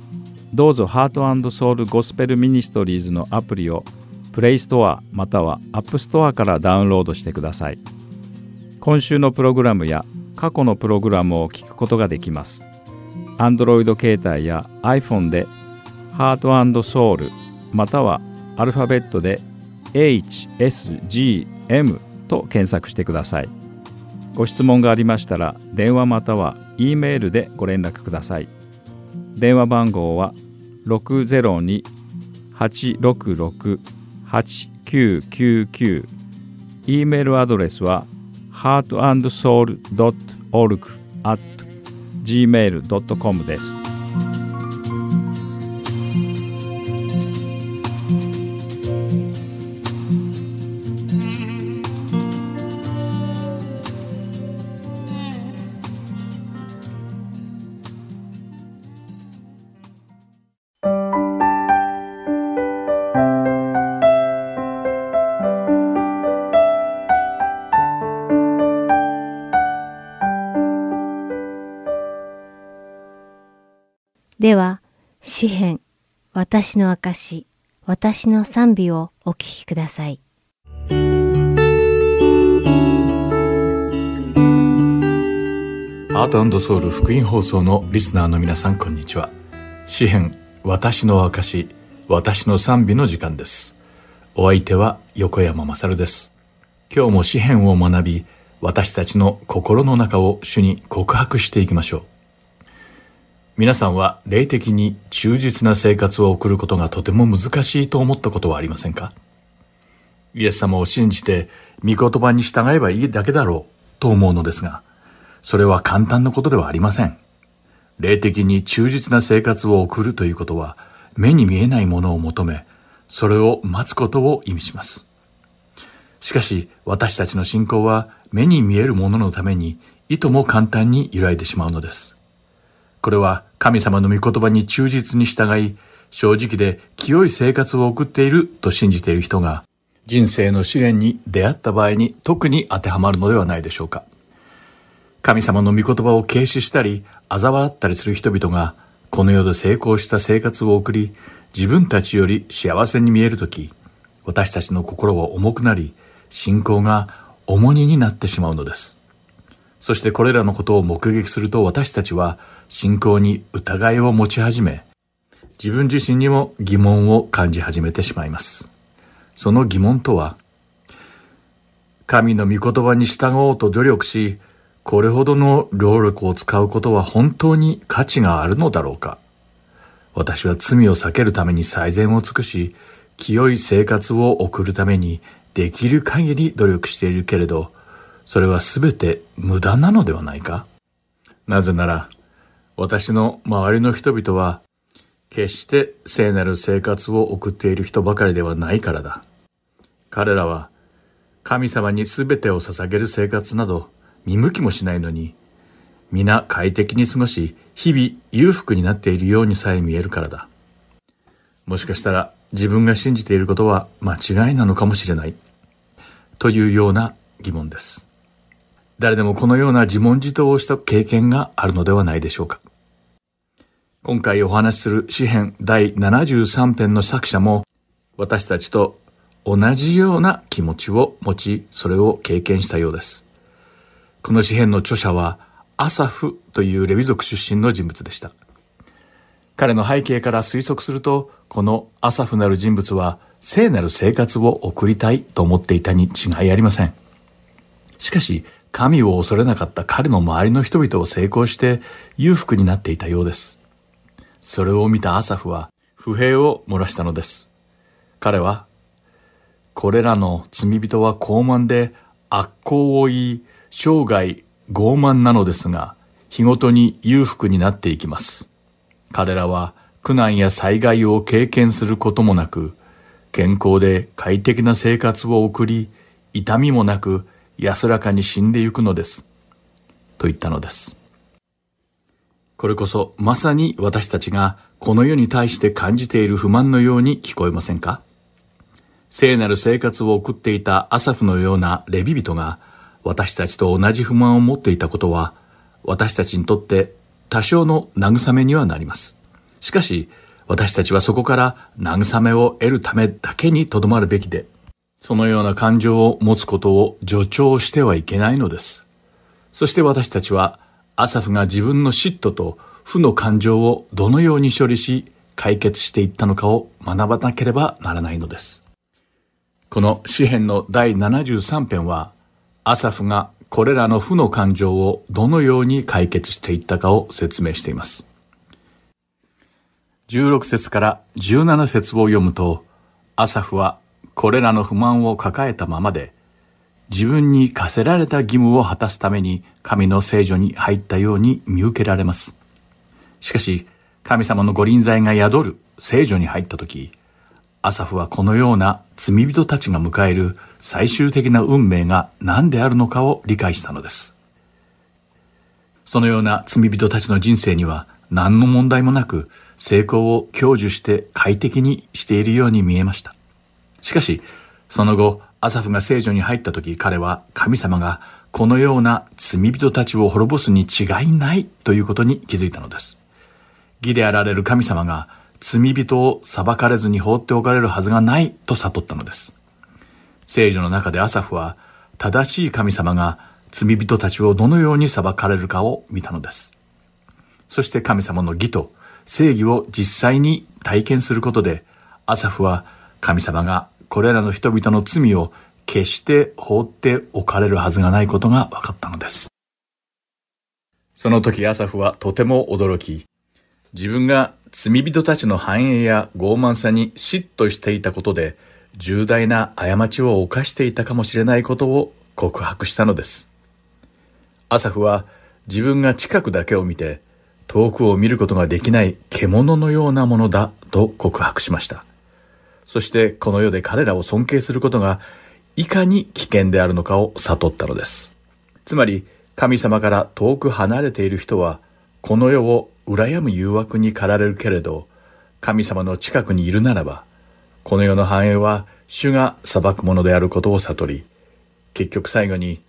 どうぞ Heart Soul Gospel Ministries のアプリを Play Store または App Store からダウンロードしてください。今週のプログラムや過去のプログラムを聞くことができます。Android 携帯や iPhone で Heart Soul またはアルファベットで HSGM と検索してください。ご質問がありましたら電話または E メールでご連絡ください。電話番号は602-866-8999 E メールアドレスは heartandsoul.org at gmail.com です。では、詩編、私の証、私の賛美をお聞きください。ハートソウル福音放送のリスナーの皆さんこんにちは。詩編私の証私の賛美の時間です。お相手は横山勝です。今日も詩編を学び私たちの心の中を主に告白していきましょう。皆さんは霊的に忠実な生活を送ることがとても難しいと思ったことはありませんか？イエス様を信じて御言葉に従えばいいだけだろうと思うのですがそれは簡単なことではありません。霊的に忠実な生活を送るということは、目に見えないものを求め、それを待つことを意味します。しかし、私たちの信仰は目に見えるもののために、いとも簡単に揺らいでしまうのです。これは神様の御言葉に忠実に従い、正直で清い生活を送っていると信じている人が、人生の試練に出会った場合に特に当てはまるのではないでしょうか。神様の御言葉を軽視したり、嘲笑ったりする人々が、この世で成功した生活を送り、自分たちより幸せに見えるとき、私たちの心は重くなり、信仰が重荷になってしまうのです。そしてこれらのことを目撃すると私たちは信仰に疑いを持ち始め、自分自身にも疑問を感じ始めてしまいます。その疑問とは、神の御言葉に従おうと努力し、これほどの労力を使うことは本当に価値があるのだろうか私は罪を避けるために最善を尽くし、清い生活を送るためにできる限り努力しているけれど、それは全て無駄なのではないかなぜなら、私の周りの人々は、決して聖なる生活を送っている人ばかりではないからだ。彼らは、神様に全てを捧げる生活など見向きもしないのに、皆快適に過ごし、日々裕福になっているようにさえ見えるからだ。もしかしたら自分が信じていることは間違いなのかもしれない。というような疑問です。誰でもこのような自問自答をした経験があるのではないでしょうか。今回お話しする詩編第73編の作者も私たちと同じような気持ちを持ち、それを経験したようです。この詩編の著者はアサフというレビ族出身の人物でした。彼の背景から推測すると、このアサフなる人物は聖なる生活を送りたいと思っていたに違いありません。しかし、神を恐れなかった彼の周りの人々を成功して裕福になっていたようです。それを見たアサフは不平を漏らしたのです。彼は、これらの罪人は傲慢で悪行を言い、生涯傲慢なのですが、日ごとに裕福になっていきます。彼らは苦難や災害を経験することもなく、健康で快適な生活を送り、痛みもなく安らかに死んでゆくのです。と言ったのです。これこそまさに私たちがこの世に対して感じている不満のように聞こえませんか？聖なる生活を送っていたアサフのようなレビ人が私たちと同じ不満を持っていたことは私たちにとって多少の慰めにはなります。しかし私たちはそこから慰めを得るためだけにとどまるべきでそのような感情を持つことを助長してはいけないのです。そして私たちは、アサフが自分の嫉妬と負の感情をどのように処理し、解決していったのかを学ばなければならないのです。この詩篇の第73編は、アサフがこれらの負の感情をどのように解決していったかを説明しています。16節から17節を読むと、アサフはこれらの不満を抱えたままで、自分に課せられた義務を果たすために神の聖女に入ったように見受けられます。しかし、神様の御臨在が宿る聖女に入った時、アサフはこのような罪人たちが迎える最終的な運命が何であるのかを理解したのです。そのような罪人たちの人生には何の問題もなく成功を享受して快適にしているように見えました。しかし、その後、アサフが聖女に入った時、彼は神様がこのような罪人たちを滅ぼすに違いないということに気づいたのです。義であられる神様が罪人を裁かれずに放っておかれるはずがないと悟ったのです。聖女の中でアサフは正しい神様が罪人たちをどのように裁かれるかを見たのです。そして神様の義と正義を実際に体験することで、アサフは神様がこれらの人々の罪を決して放っておかれるはずがないことが分かったのです。その時アサフはとても驚き、自分が罪人たちの繁栄や傲慢さに嫉妬していたことで、重大な過ちを犯していたかもしれないことを告白したのです。アサフは自分が近くだけを見て、遠くを見ることができない獣のようなものだと告白しました。そしてこの世で彼らを尊敬することがいかに危険であるのかを悟ったのです。つまり神様から遠く離れている人はこの世を羨む誘惑に駆られるけれど神様の近くにいるならばこの世の繁栄は主が裁くものであることを悟り結局最後に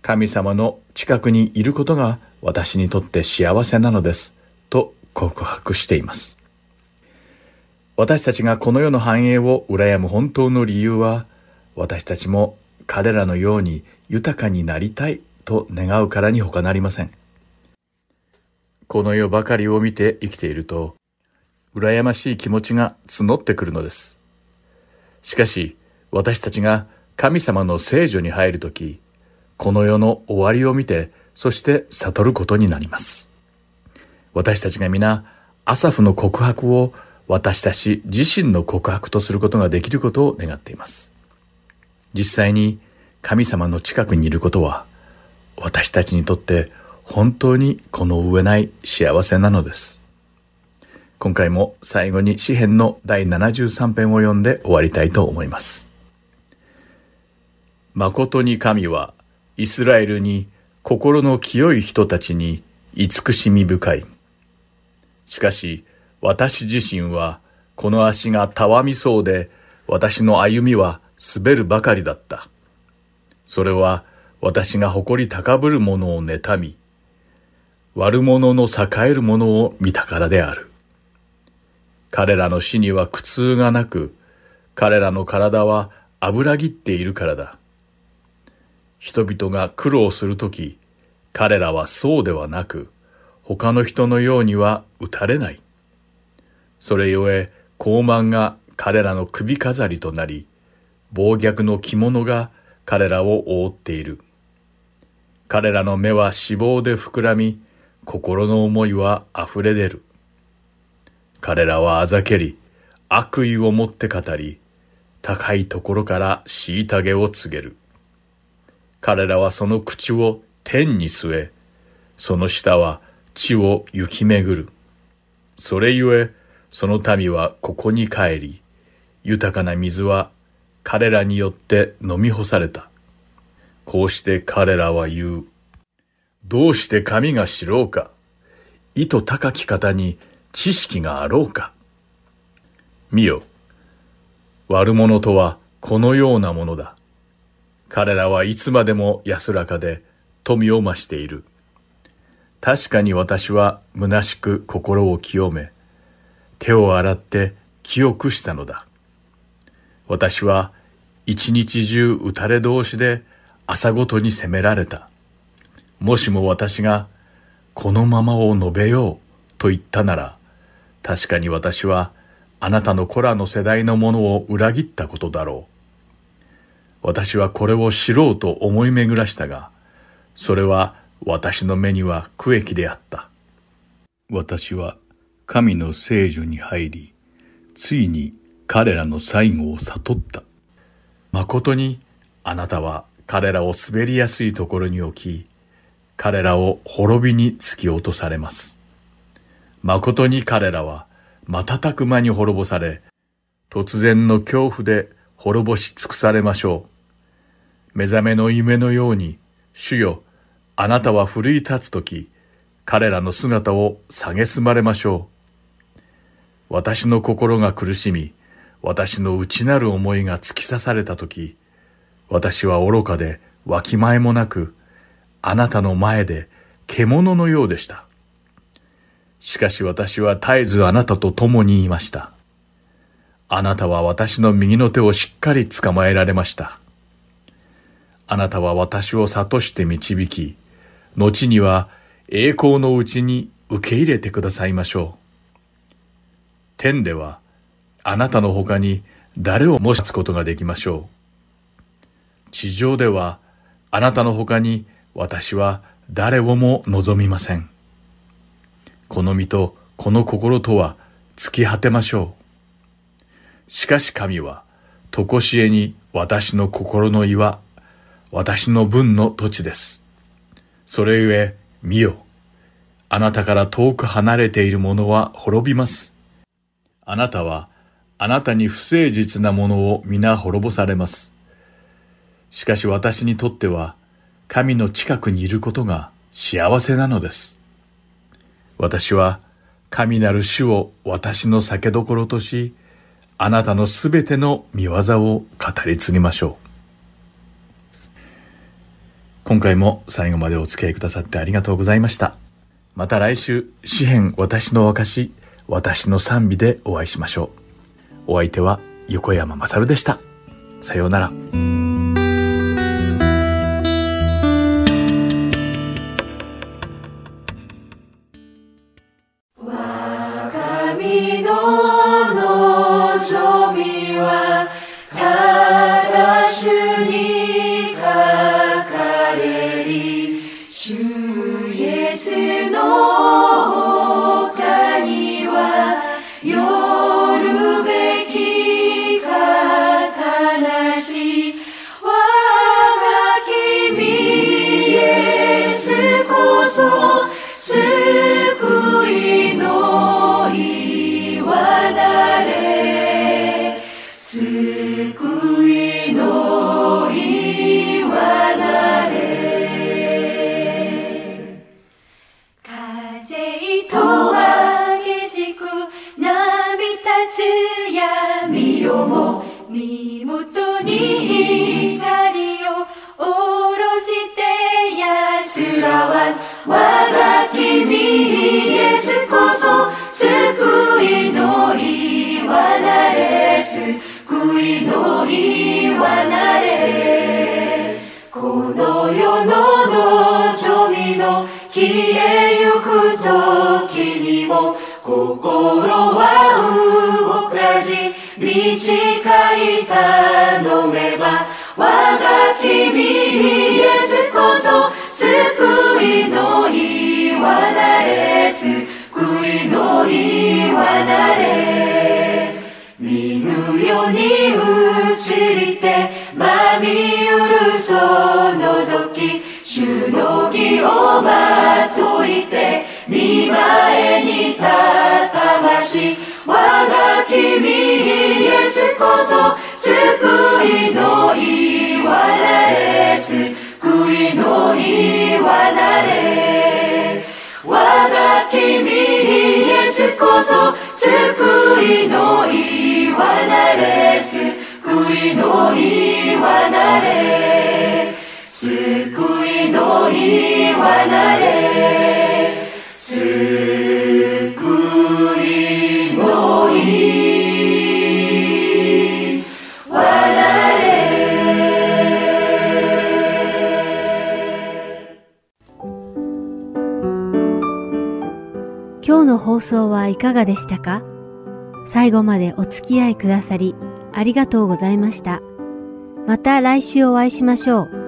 神様の近くにいることが私にとって幸せなのですと告白しています。私たちがこの世の繁栄を羨む本当の理由は、私たちも彼らのように豊かになりたいと願うからに他なりません。この世ばかりを見て生きていると、羨ましい気持ちが募ってくるのです。しかし、私たちが神様の聖女に入るとき、この世の終わりを見て、そして悟ることになります。私たちが皆、アサフの告白を私たち自身の告白とすることができることを願っています。実際に神様の近くにいることは私たちにとって本当にこの上ない幸せなのです。今回も最後に詩篇の第73編を読んで終わりたいと思います。誠に神はイスラエルに心の清い人たちに慈しみ深い。しかし私自身はこの足がたわみそうで私の歩みは滑るばかりだった。それは私が誇り高ぶる者を妬み、悪者の栄える者を見たからである。彼らの死には苦痛がなく、彼らの体は油ぎっているからだ。人々が苦労するとき、彼らはそうではなく、他の人のようには打たれない。それゆえ、高慢が彼らの首飾りとなり、暴虐の着物が彼らを覆っている。彼らの目は脂肪で膨らみ、心の思いは溢れ出る。彼らはあざけり、悪意を持って語り、高いところから虐げを告げる。彼らはその口を天に据え、その下は地を行き巡る。それゆえ、その民はここに帰り、豊かな水は彼らによって飲み干された。こうして彼らは言う。どうして神が知ろうか？意図高き方に知識があろうか？見よ。悪者とはこのようなものだ。彼らはいつまでも安らかで富を増している。確かに私は虚しく心を清め、手を洗って清くしたのだ。私は一日中打たれ同士で朝ごとに責められた。もしも私がこのままを述べようと言ったなら、確かに私はあなたの子らの世代のものを裏切ったことだろう。私はこれを知ろうと思い巡らしたが、それは私の目には苦役であった。私は神の聖女に入り、ついに彼らの最後を悟った。誠にあなたは彼らを滑りやすいところに置き、彼らを滅びに突き落とされます。誠に彼らは瞬く間に滅ぼされ、突然の恐怖で滅ぼし尽くされましょう。目覚めの夢のように、主よ、あなたは奮い立つとき、彼らの姿を蔑まれましょう。私の心が苦しみ、私の内なる思いが突き刺されたとき、私は愚かでわきまえもなく、あなたの前で獣のようでした。しかし私は絶えずあなたと共にいました。あなたは私の右の手をしっかり捕まえられました。あなたは私を諭して導き、後には栄光のうちに受け入れてくださいましょう。天ではあなたの他に誰を模つことができましょう。地上ではあなたの他に私は誰をも望みません。この身とこの心とは尽き果てましょう。しかし神は、とこしえに私の心の岩、私の分の土地です。それゆえ、見よ。あなたから遠く離れている者は滅びます。あなたは、あなたに不誠実な者を皆滅ぼされます。しかし私にとっては、神の近くにいることが幸せなのです。私は神なる主を私の酒どころとし、あなたのすべての見業を語り継ぎましょう。今回も最後までお付き合いくださってありがとうございました。また来週、詩篇私の証、私の賛美でお会いしましょう。お相手は横山まさるでした。さようなら。安をまといて見前にたたまし我が君イエスこそ救いの岩なれ救いの岩なれ。我が君イエスこそ救いの岩なれ救いの岩なれ。救いの岩なれ救いの岩なれ今日の放送はいかがでしたか？最後までお付き合いくださりありがとうございました。また来週お会いしましょう。